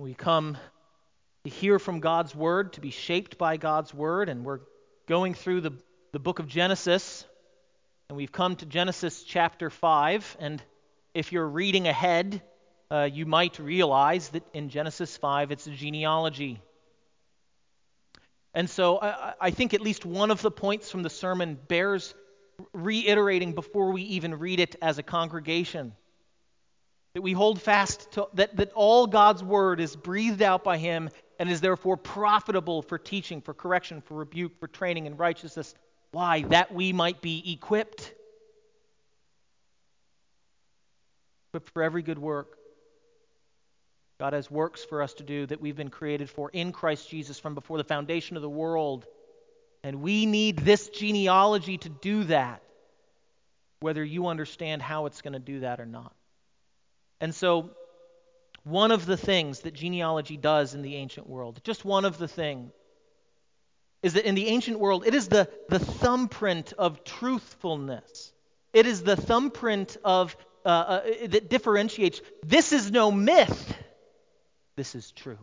We come to hear from God's Word, to be shaped by God's Word, and we're going through the, the book of Genesis. And we've come to Genesis chapter 5. And if you're reading ahead, uh, you might realize that in Genesis 5 it's a genealogy. And so I, I think at least one of the points from the sermon bears reiterating before we even read it as a congregation. That we hold fast to, that, that all God's word is breathed out by Him and is therefore profitable for teaching, for correction, for rebuke, for training in righteousness. Why? That we might be equipped. Equipped for every good work. God has works for us to do that we've been created for in Christ Jesus from before the foundation of the world. And we need this genealogy to do that, whether you understand how it's going to do that or not. And so, one of the things that genealogy does in the ancient world, just one of the things, is that in the ancient world, it is the, the thumbprint of truthfulness. It is the thumbprint of uh, uh, that differentiates. This is no myth. This is true.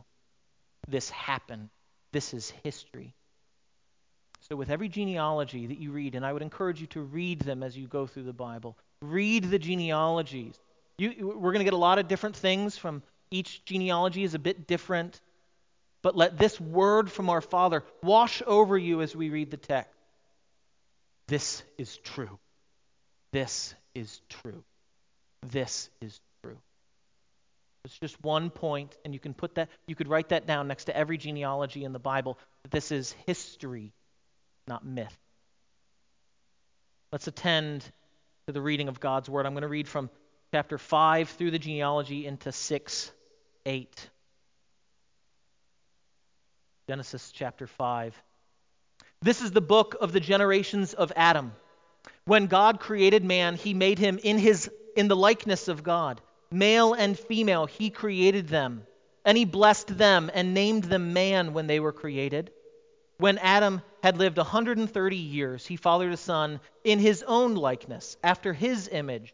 This happened. This is history. So, with every genealogy that you read, and I would encourage you to read them as you go through the Bible, read the genealogies. You, we're going to get a lot of different things from each genealogy is a bit different. But let this word from our Father wash over you as we read the text. This is true. This is true. This is true. it's just one point, and you can put that, you could write that down next to every genealogy in the Bible. This is history, not myth. Let's attend to the reading of God's Word. I'm going to read from chapter 5 through the genealogy into 6, 8. Genesis chapter 5. This is the book of the generations of Adam. When God created man, he made him in his in the likeness of God. Male and female, he created them. And he blessed them and named them man when they were created. When Adam had lived a 130 years, he fathered a son in his own likeness, after his image,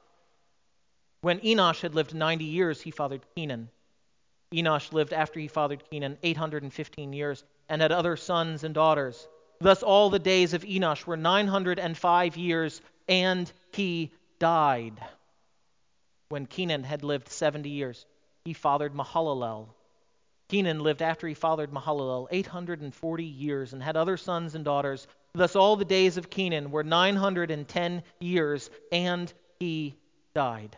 When Enosh had lived 90 years, he fathered Kenan. Enosh lived after he fathered Kenan 815 years and had other sons and daughters. Thus, all the days of Enosh were 905 years, and he died when Kenan had lived 70 years. He fathered Mahalalel. Kenan lived after he fathered Mahalalel 840 years and had other sons and daughters. Thus, all the days of Kenan were 910 years, and he died.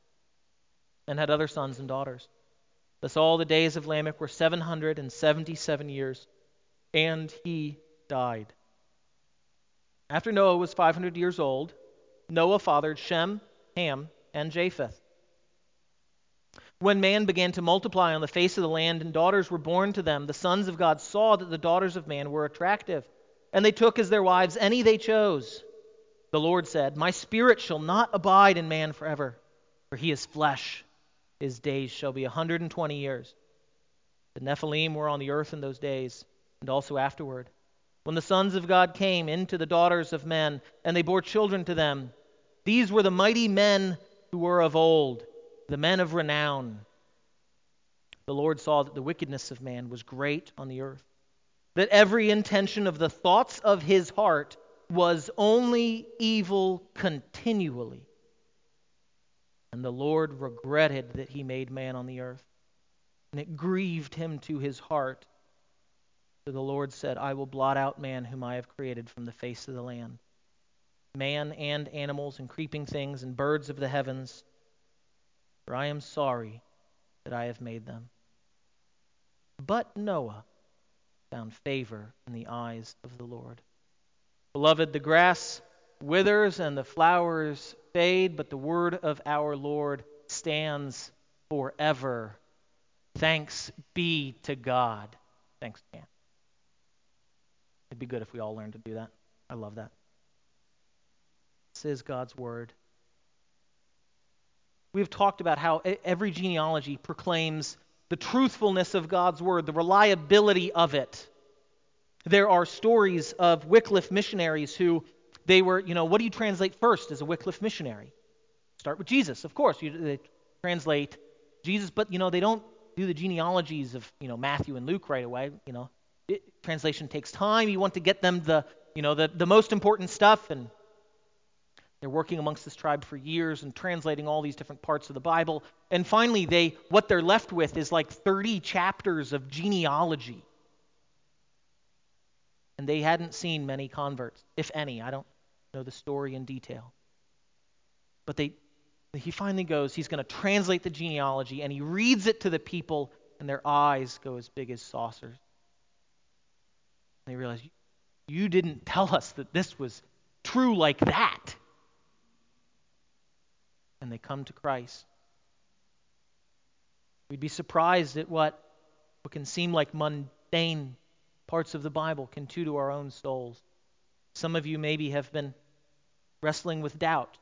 and had other sons and daughters. Thus all the days of Lamech were 777 years, and he died. After Noah was 500 years old, Noah fathered Shem, Ham, and Japheth. When man began to multiply on the face of the land and daughters were born to them, the sons of God saw that the daughters of man were attractive, and they took as their wives any they chose. The Lord said, My spirit shall not abide in man forever, for he is flesh. His days shall be a 120 years. The Nephilim were on the earth in those days, and also afterward. When the sons of God came into the daughters of men, and they bore children to them, these were the mighty men who were of old the men of renown. The Lord saw that the wickedness of man was great on the earth, that every intention of the thoughts of his heart was only evil continually. And the Lord regretted that he made man on the earth, and it grieved him to his heart. So the Lord said, I will blot out man whom I have created from the face of the land, man and animals and creeping things and birds of the heavens for I am sorry that I have made them. But Noah found favor in the eyes of the Lord. Beloved, the grass withers and the flowers fade, but the word of our Lord stands forever. Thanks be to God. Thanks, Dan. It'd be good if we all learned to do that. I love that. This is God's word. We've talked about how every genealogy proclaims the truthfulness of God's word, the reliability of it. There are stories of Wycliffe missionaries who they were, you know, what do you translate first as a Wycliffe missionary? Start with Jesus, of course. You they translate Jesus, but you know they don't do the genealogies of you know Matthew and Luke right away. You know, it, translation takes time. You want to get them the you know the the most important stuff, and they're working amongst this tribe for years and translating all these different parts of the Bible. And finally, they what they're left with is like 30 chapters of genealogy. And they hadn't seen many converts, if any. I don't know the story in detail. But they he finally goes, he's going to translate the genealogy and he reads it to the people and their eyes go as big as saucers. And they realize you didn't tell us that this was true like that and they come to Christ. We'd be surprised at what, what can seem like mundane parts of the Bible can do to our own souls. Some of you maybe have been wrestling with doubt.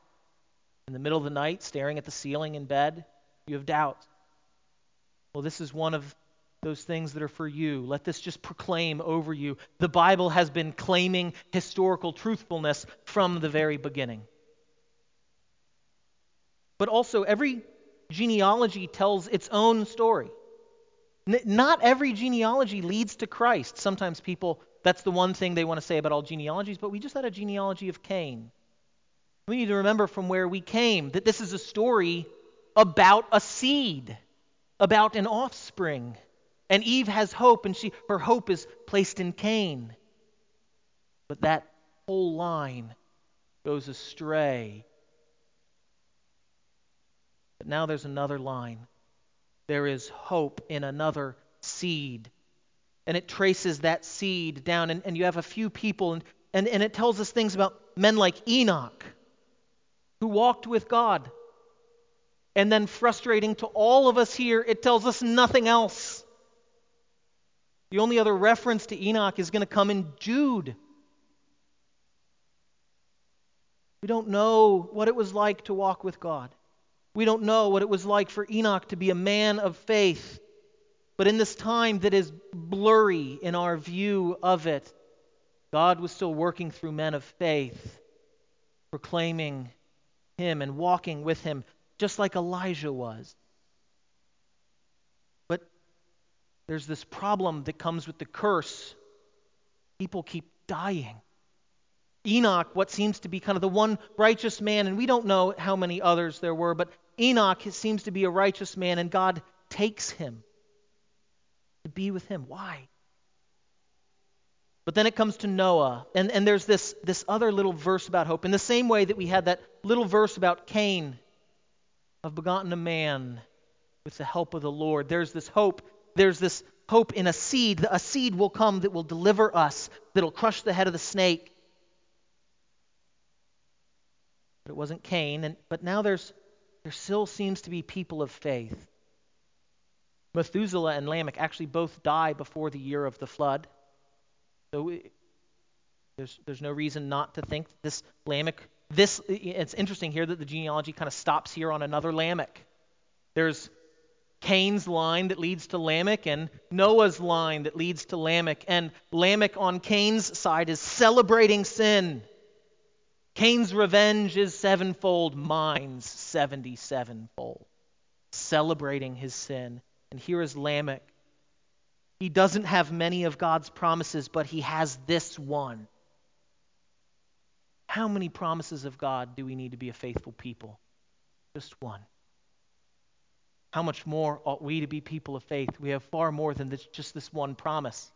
In the middle of the night, staring at the ceiling in bed, you have doubt. Well, this is one of those things that are for you. Let this just proclaim over you. The Bible has been claiming historical truthfulness from the very beginning. But also, every genealogy tells its own story. N- not every genealogy leads to Christ. Sometimes people, that's the one thing they want to say about all genealogies, but we just had a genealogy of Cain. We need to remember from where we came that this is a story about a seed, about an offspring. And Eve has hope, and she, her hope is placed in Cain. But that whole line goes astray but now there's another line. There is hope in another seed. And it traces that seed down. And, and you have a few people, and, and, and it tells us things about men like Enoch, who walked with God. And then, frustrating to all of us here, it tells us nothing else. The only other reference to Enoch is going to come in Jude. We don't know what it was like to walk with God. We don't know what it was like for Enoch to be a man of faith. But in this time that is blurry in our view of it, God was still working through men of faith, proclaiming him and walking with him, just like Elijah was. But there's this problem that comes with the curse. People keep dying. Enoch, what seems to be kind of the one righteous man, and we don't know how many others there were, but Enoch seems to be a righteous man, and God takes him to be with him. Why? But then it comes to Noah, and, and there's this, this other little verse about hope. In the same way that we had that little verse about Cain, of begotten a man with the help of the Lord, there's this hope, there's this hope in a seed. A seed will come that will deliver us, that'll crush the head of the snake. But it wasn't Cain, and, but now there's, there still seems to be people of faith. Methuselah and Lamech actually both die before the year of the flood. So there's, there's no reason not to think this Lamech. This it's interesting here that the genealogy kind of stops here on another Lamech. There's Cain's line that leads to Lamech and Noah's line that leads to Lamech. And Lamech on Cain's side is celebrating sin. Cain's revenge is sevenfold, mine's seventy-sevenfold. Celebrating his sin. And here is Lamech. He doesn't have many of God's promises, but he has this one. How many promises of God do we need to be a faithful people? Just one. How much more ought we to be people of faith? We have far more than this, just this one promise.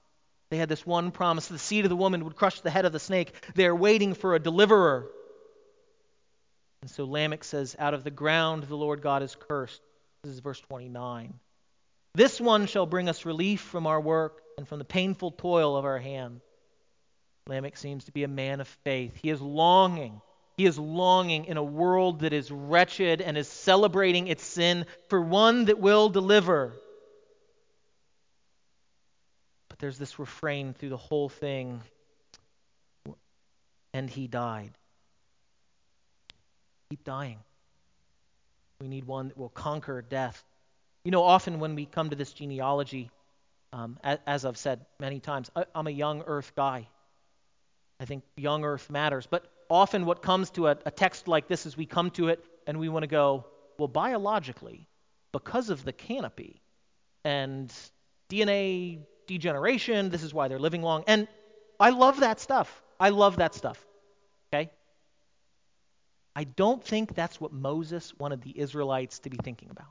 They had this one promise the seed of the woman would crush the head of the snake. They are waiting for a deliverer. And so Lamech says, Out of the ground the Lord God is cursed. This is verse 29. This one shall bring us relief from our work and from the painful toil of our hand. Lamech seems to be a man of faith. He is longing he is longing in a world that is wretched and is celebrating its sin for one that will deliver. But there's this refrain through the whole thing and he died. Keep dying. We need one that will conquer death. You know, often when we come to this genealogy, um, as, I've said many times, I, I'm a young earth guy. I think young earth matters. But often what comes to a, a text like this is we come to it and we want to go, well, biologically, because of the canopy and DNA degeneration, this is why they're living long. And I love that stuff. I love that stuff. Okay? I don't think that's what Moses wanted the Israelites to be thinking about.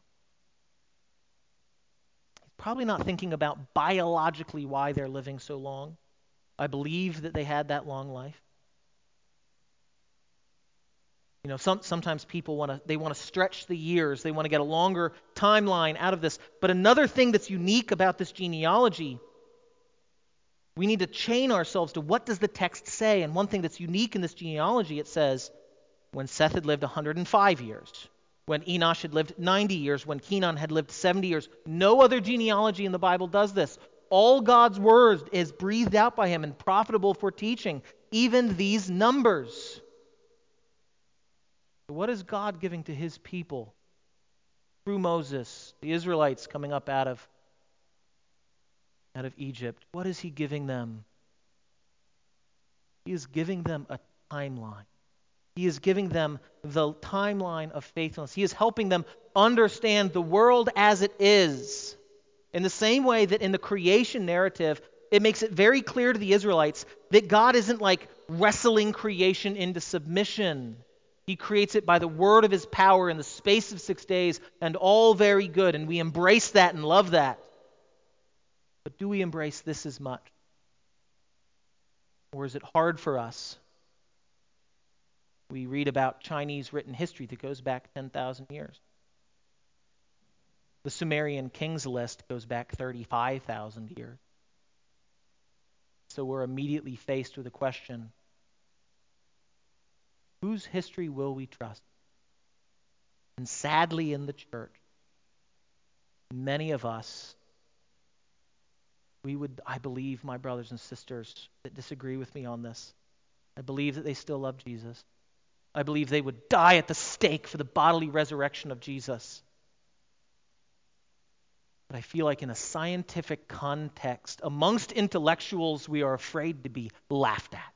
Probably not thinking about biologically why they're living so long. I believe that they had that long life. You know, some, sometimes people want to they want to stretch the years. They want to get a longer timeline out of this. But another thing that's unique about this genealogy, we need to chain ourselves to what does the text say? And one thing that's unique in this genealogy, it says, when Seth had lived 105 years, when Enosh had lived 90 years, when Kenan had lived 70 years. No other genealogy in the Bible does this. All God's word is breathed out by him and profitable for teaching, even these numbers. What is God giving to his people through Moses, the Israelites coming up out of, out of Egypt? What is he giving them? He is giving them a timeline. He is giving them the timeline of faithfulness. He is helping them understand the world as it is. In the same way that in the creation narrative, it makes it very clear to the Israelites that God isn't like wrestling creation into submission. He creates it by the word of his power in the space of six days, and all very good. And we embrace that and love that. But do we embrace this as much? Or is it hard for us? We read about Chinese written history that goes back 10,000 years. The Sumerian kings list goes back 35,000 years. So we're immediately faced with a question Whose history will we trust? And sadly, in the church, many of us, we would, I believe, my brothers and sisters that disagree with me on this, I believe that they still love Jesus. I believe they would die at the stake for the bodily resurrection of Jesus. But I feel like in a scientific context, amongst intellectuals, we are afraid to be laughed at.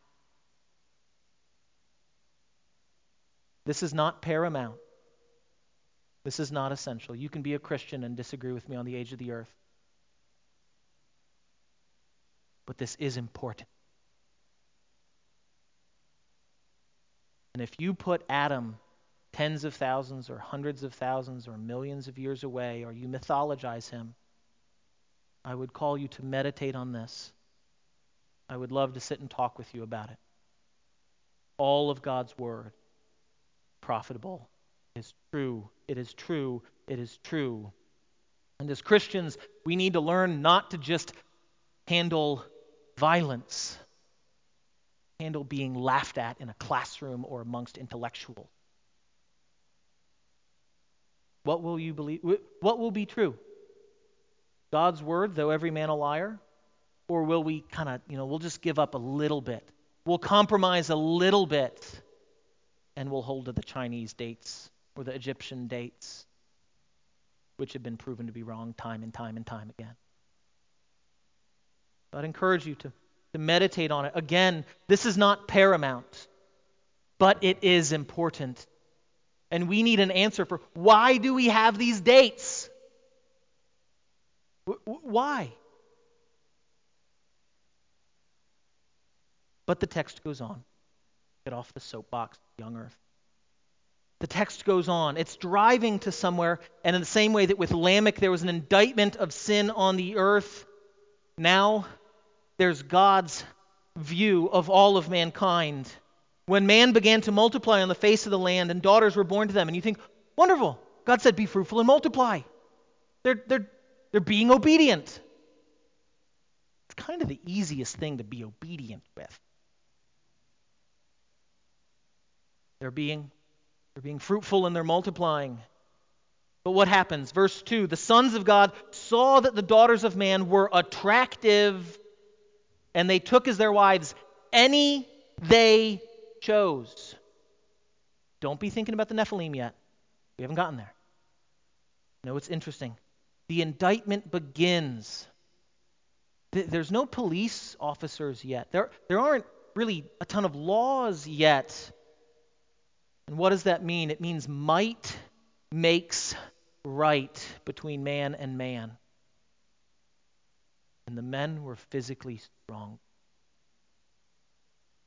This is not paramount. This is not essential. You can be a Christian and disagree with me on the age of the earth. But this is important. And if you put Adam tens of thousands or hundreds of thousands or millions of years away, or you mythologize him, I would call you to meditate on this. I would love to sit and talk with you about it. All of God's Word profitable. It is true. It is true. It is true. And as Christians, we need to learn not to just handle violence, handle being laughed at in a classroom or amongst intellectuals. What will you believe? What will be true? God's word, though every man a liar? Or will we kind of, you know, we'll just give up a little bit? We'll compromise a little bit and we'll hold to the Chinese dates or the Egyptian dates, which have been proven to be wrong time and time and time again. But I'd encourage you to, to meditate on it. Again, this is not paramount, but it is important. And we need an answer for why do we have these dates? Why? But the text goes on. Get off the soapbox, young earth. The text goes on. It's driving to somewhere, and in the same way that with Lamech there was an indictment of sin on the earth, now there's God's view of all of mankind. When man began to multiply on the face of the land and daughters were born to them, and you think, wonderful. God said, be fruitful and multiply. They're, they're, they're being obedient. It's kind of the easiest thing to be obedient with. They're being, they're being fruitful and they're multiplying. But what happens? Verse 2 The sons of God saw that the daughters of man were attractive, and they took as their wives any they chose. Don't be thinking about the Nephilim yet. We haven't gotten there. No, it's interesting. The indictment begins. There's no police officers yet. There, there aren't really a ton of laws yet. And what does that mean? It means might makes right between man and man. And the men were physically strong.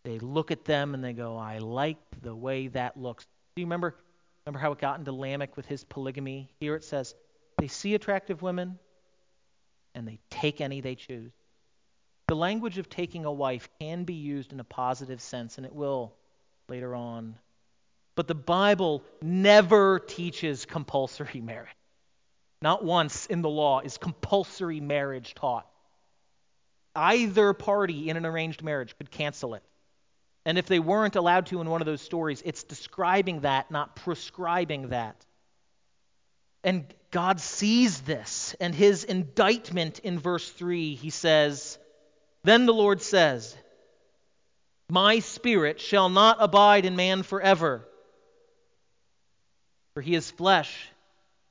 They look at them and they go, I like the way that looks. Do you remember, remember how it got into Lamech with his polygamy? Here it says, they see attractive women and they take any they choose. The language of taking a wife can be used in a positive sense, and it will later on. But the Bible never teaches compulsory marriage. Not once in the law is compulsory marriage taught. Either party in an arranged marriage could cancel it. And if they weren't allowed to in one of those stories, it's describing that, not prescribing that. And God sees this, and his indictment in verse 3, he says, Then the Lord says, My spirit shall not abide in man forever, for he is flesh.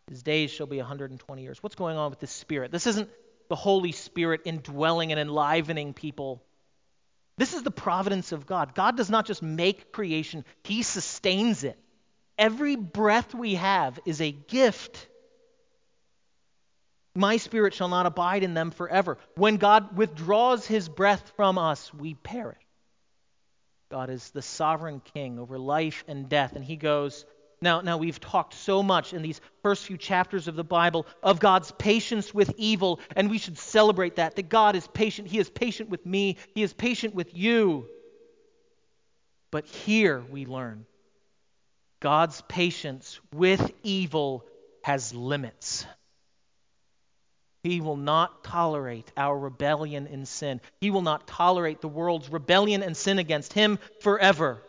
His days shall be 120 years. What's going on with this spirit? This isn't the Holy Spirit indwelling and enlivening people. This is the providence of God. God does not just make creation, He sustains it. Every breath we have is a gift. My spirit shall not abide in them forever. When God withdraws His breath from us, we perish. God is the sovereign king over life and death, and He goes, now, now, we've talked so much in these first few chapters of the Bible of God's patience with evil, and we should celebrate that. That God is patient. He is patient with me, He is patient with you. But here we learn God's patience with evil has limits. He will not tolerate our rebellion and sin. He will not tolerate the world's rebellion and sin against Him forever.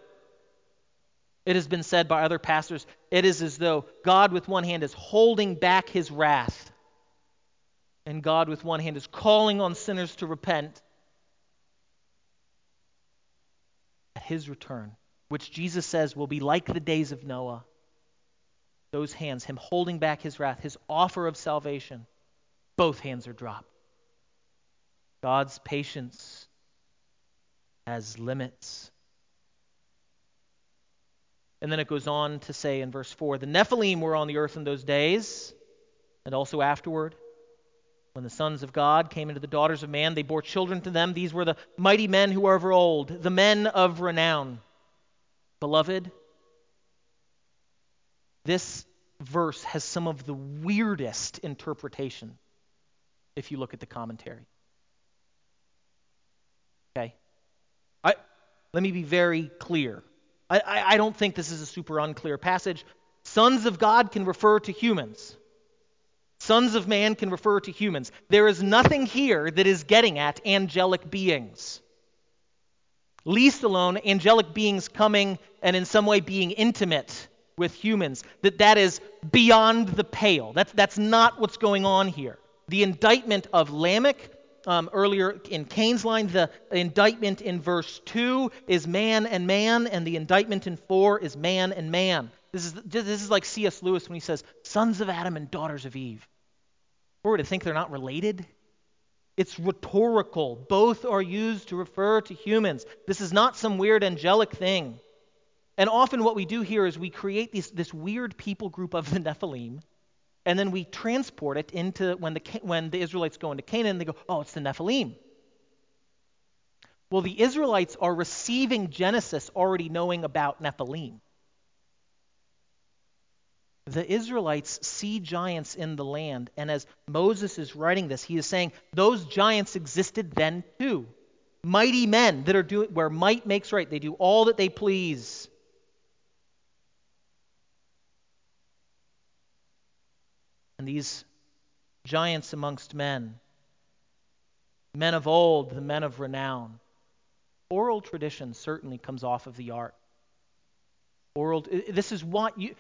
It has been said by other pastors, it is as though God with one hand is holding back his wrath, and God with one hand is calling on sinners to repent. At his return, which Jesus says will be like the days of Noah, those hands, him holding back his wrath, his offer of salvation, both hands are dropped. God's patience has limits. And then it goes on to say in verse 4 the Nephilim were on the earth in those days, and also afterward. When the sons of God came into the daughters of man, they bore children to them. These were the mighty men who are of old, the men of renown. Beloved, this verse has some of the weirdest interpretation if you look at the commentary. Okay? I, let me be very clear. I, I don't think this is a super unclear passage. Sons of God can refer to humans. Sons of man can refer to humans. There is nothing here that is getting at angelic beings. Least alone, angelic beings coming and in some way being intimate with humans. That that is beyond the pale. That's, that's not what's going on here. The indictment of Lamech um, earlier in Cain's line, the indictment in verse 2 is man and man, and the indictment in 4 is man and man. This is, this is like C.S. Lewis when he says, sons of Adam and daughters of Eve. Or to think they're not related? It's rhetorical. Both are used to refer to humans. This is not some weird angelic thing. And often what we do here is we create this, this weird people group of the Nephilim, and then we transport it into when the, when the Israelites go into Canaan, they go, oh, it's the Nephilim. Well, the Israelites are receiving Genesis already knowing about Nephilim the Israelites see giants in the land. And as Moses is writing this, he is saying those giants existed then too. Mighty men that are doing where might makes right. They do all that they please. And these giants amongst men, men of old, the men of renown. Oral tradition certainly comes off of the ark. Oral, this is what you,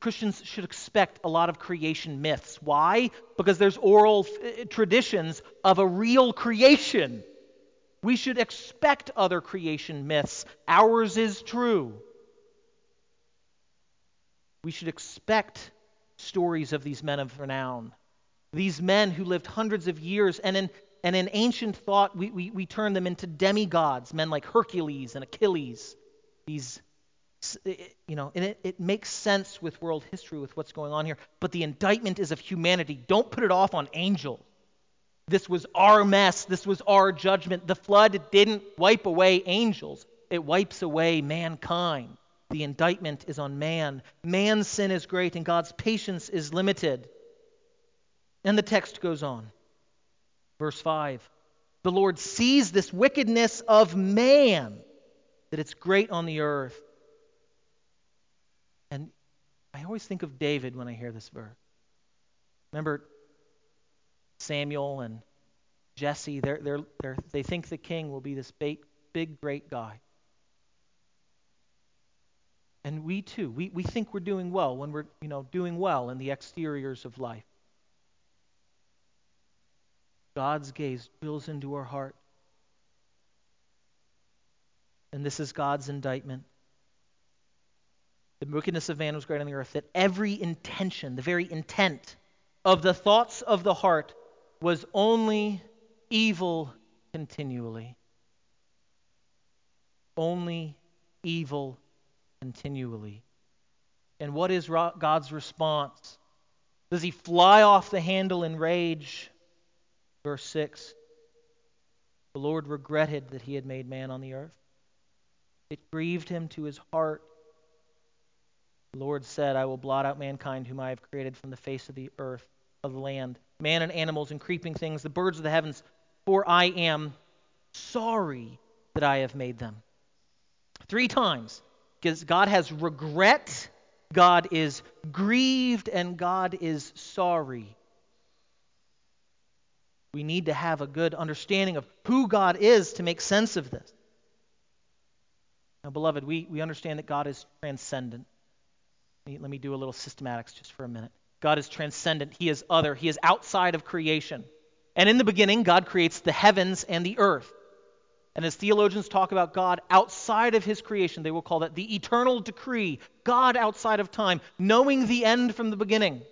Christians should expect a lot of creation myths. Why? Because there's oral f- traditions of a real creation. We should expect other creation myths. Ours is true. We should expect stories of these men of renown, these men who lived hundreds of years, and in, and in ancient thought, we, we, we turn them into demigods, men like Hercules and Achilles, these you know, and it, it makes sense with world history with what's going on here. But the indictment is of humanity. Don't put it off on angels. This was our mess. This was our judgment. The flood didn't wipe away angels, it wipes away mankind. The indictment is on man. Man's sin is great and God's patience is limited. And the text goes on. Verse 5 The Lord sees this wickedness of man, that it's great on the earth. And I always think of David when I hear this verse. Remember Samuel and Jesse? They're, they're, they're, they think the king will be this big, big, great guy. And we too, we, we think we're doing well when we're you know, doing well in the exteriors of life. God's gaze drills into our heart. And this is God's indictment the wickedness of man was great on the earth, that every intention, the very intent of the thoughts of the heart was only evil continually. Only evil continually. And what is God's response? Does he fly off the handle in rage? Verse 6 The Lord regretted that he had made man on the earth. It grieved him to his heart the Lord said, I will blot out mankind whom I have created from the face of the earth, of the land, man and animals and creeping things, the birds of the heavens, for I am sorry that I have made them. Three times. Because God has regret, God is grieved, and God is sorry. We need to have a good understanding of who God is to make sense of this. Now, beloved, we, we understand that God is transcendent me, let me do a little systematics just for a minute. God is transcendent, He is other, He is outside of creation. And in the beginning, God creates the heavens and the earth. And as theologians talk about God outside of his creation, they will call that the eternal decree, God outside of time, knowing the end from the beginning.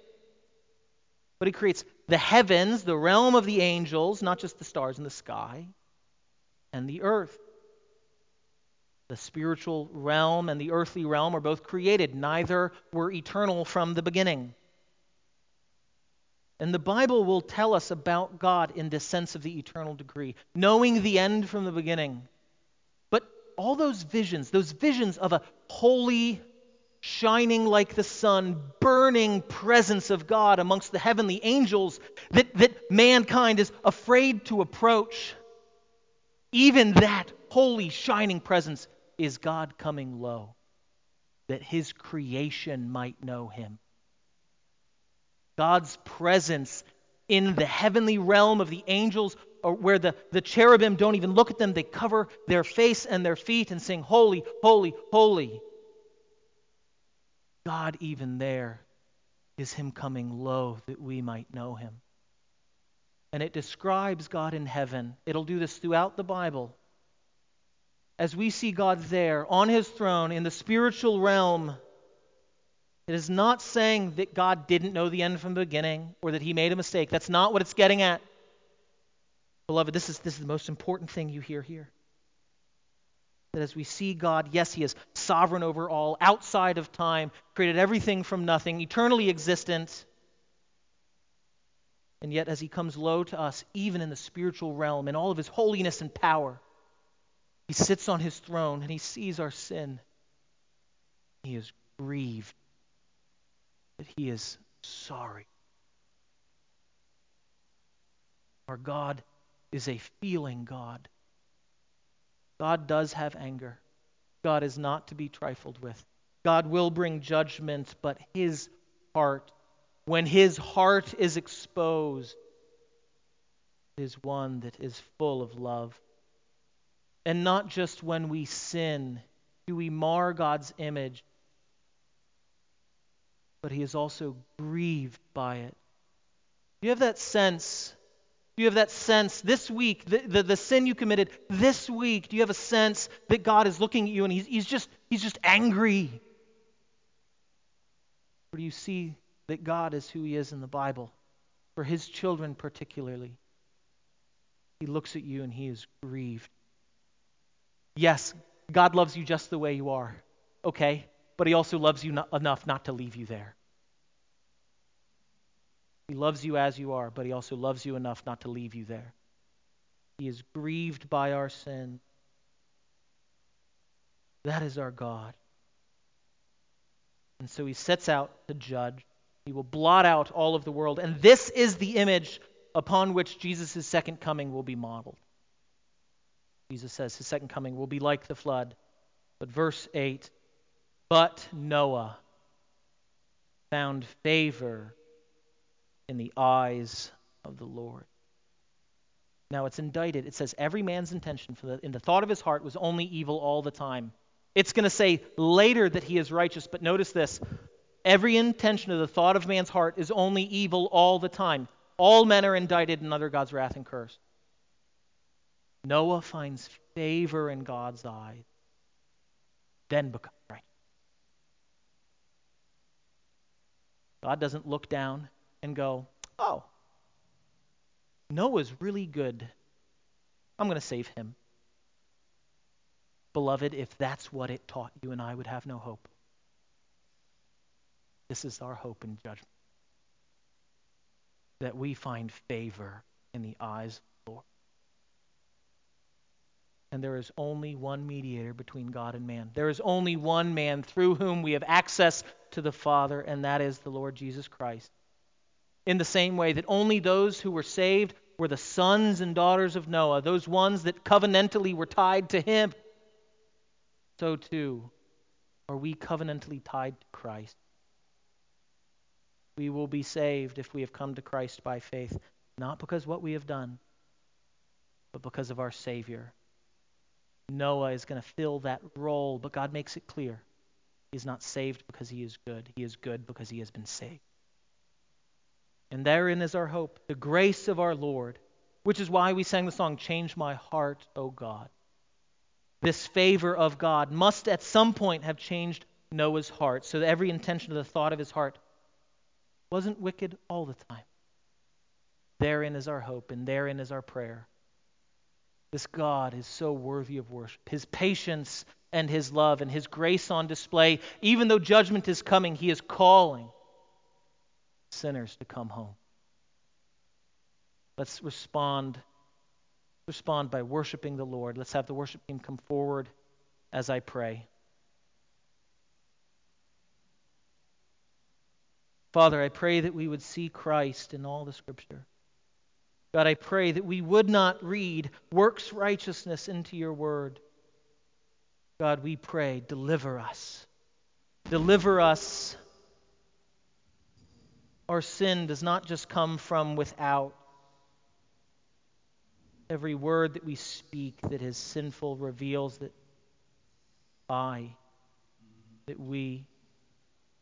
But he creates the heavens, the realm of the angels, not just the stars in the sky, and the earth. The spiritual realm and the earthly realm are both created, neither were eternal from the beginning. And the Bible will tell us about God in this sense of the eternal decree, knowing the end from the beginning. But all those visions, those visions of a holy, shining like the sun, burning presence of God amongst the heavenly angels that, that mankind is afraid to approach, even that holy, shining presence is God coming low that his creation might know him. God's presence in the heavenly realm of the angels, or where the, the cherubim don't even look at them, they cover their face and their feet and sing, Holy, holy, holy. God, even there, is Him coming low that we might know Him. And it describes God in heaven. It'll do this throughout the Bible. As we see God there on His throne in the spiritual realm, it is not saying that God didn't know the end from the beginning or that he made a mistake. That's not what it's getting at. Beloved, this is, this is the most important thing you hear here. That as we see God, yes, he is sovereign over all, outside of time, created everything from nothing, eternally existent. And yet, as he comes low to us, even in the spiritual realm, in all of his holiness and power, he sits on his throne and he sees our sin. He is grieved that he is sorry. Our God is a feeling God. God does have anger. God is not to be trifled with. God will bring judgment, but his heart, when his heart is exposed, is one that is full of love. And not just when we sin do we mar God's image, but he is also grieved by it. Do you have that sense? Do you have that sense this week, the, the, the, sin you committed this week? Do you have a sense that God is looking at you and he's, he's, just, he's just angry? Or do you see that God is who he is in the Bible, for his children particularly? He looks at you and he is grieved. Yes, God loves you just the way you are, okay? But he also loves you not enough not to leave you there. He loves you as you are, but he also loves you enough not to leave you there. He is grieved by our sin. That is our God. And so he sets out to judge. He will blot out all of the world. And this is the image upon which Jesus' second coming will be modeled. Jesus says his second coming will be like the flood. But verse 8 but Noah found favor in the eyes of the Lord. Now it's indicted. It says every man's intention the, in the thought of his heart was only evil all the time. It's going to say later that he is righteous, but notice this. Every intention of the thought of man's heart is only evil all the time. All men are indicted and under God's wrath and curse. Noah finds favor in God's eyes, then becomes righteous. God doesn't look down and go, oh, Noah's really good. I'm going to save him. Beloved, if that's what it taught you and I would have no hope. This is our hope in judgment. That we find favor in the eyes of the Lord. And there is only one mediator between God and man. There is only one man through whom we have access to the Father, and that is the Lord Jesus Christ. In the same way that only those who were saved were the sons and daughters of Noah, those ones that covenantally were tied to him, so too are we covenantally tied to Christ. We will be saved if we have come to Christ by faith, not because what we have done, but because of our Savior Noah is going to fill that role, but God makes it clear. He is not saved because he is good. He is good because he has been saved. And therein is our hope, the grace of our Lord, which is why we sang the song, Change My Heart, O God. This favor of God must at some point have changed Noah's heart, so that every intention of the thought of his heart wasn't wicked all the time. Therein is our hope, and therein is our prayer. This God is so worthy of worship. His patience and his love and his grace on display. Even though judgment is coming, he is calling sinners to come home. Let's respond respond by worshiping the Lord. Let's have the worship team come forward as I pray. Father, I pray that we would see Christ in all the scripture. God, I pray that we would not read works righteousness into your word. God, we pray, deliver us. Deliver us Our sin does not just come from without. Every word that we speak that is sinful reveals that I, that we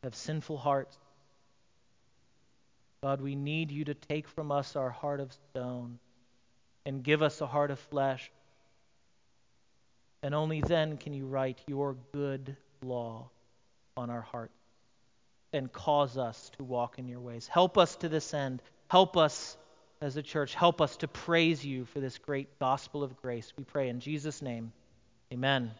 have sinful hearts. God, we need you to take from us our heart of stone and give us a heart of flesh. And only then can you write your good law on our heart and cause us to walk in your ways. Help us to this end. Help us as a church. Help us to praise you for this great gospel of grace. We pray in Jesus' name. Amen.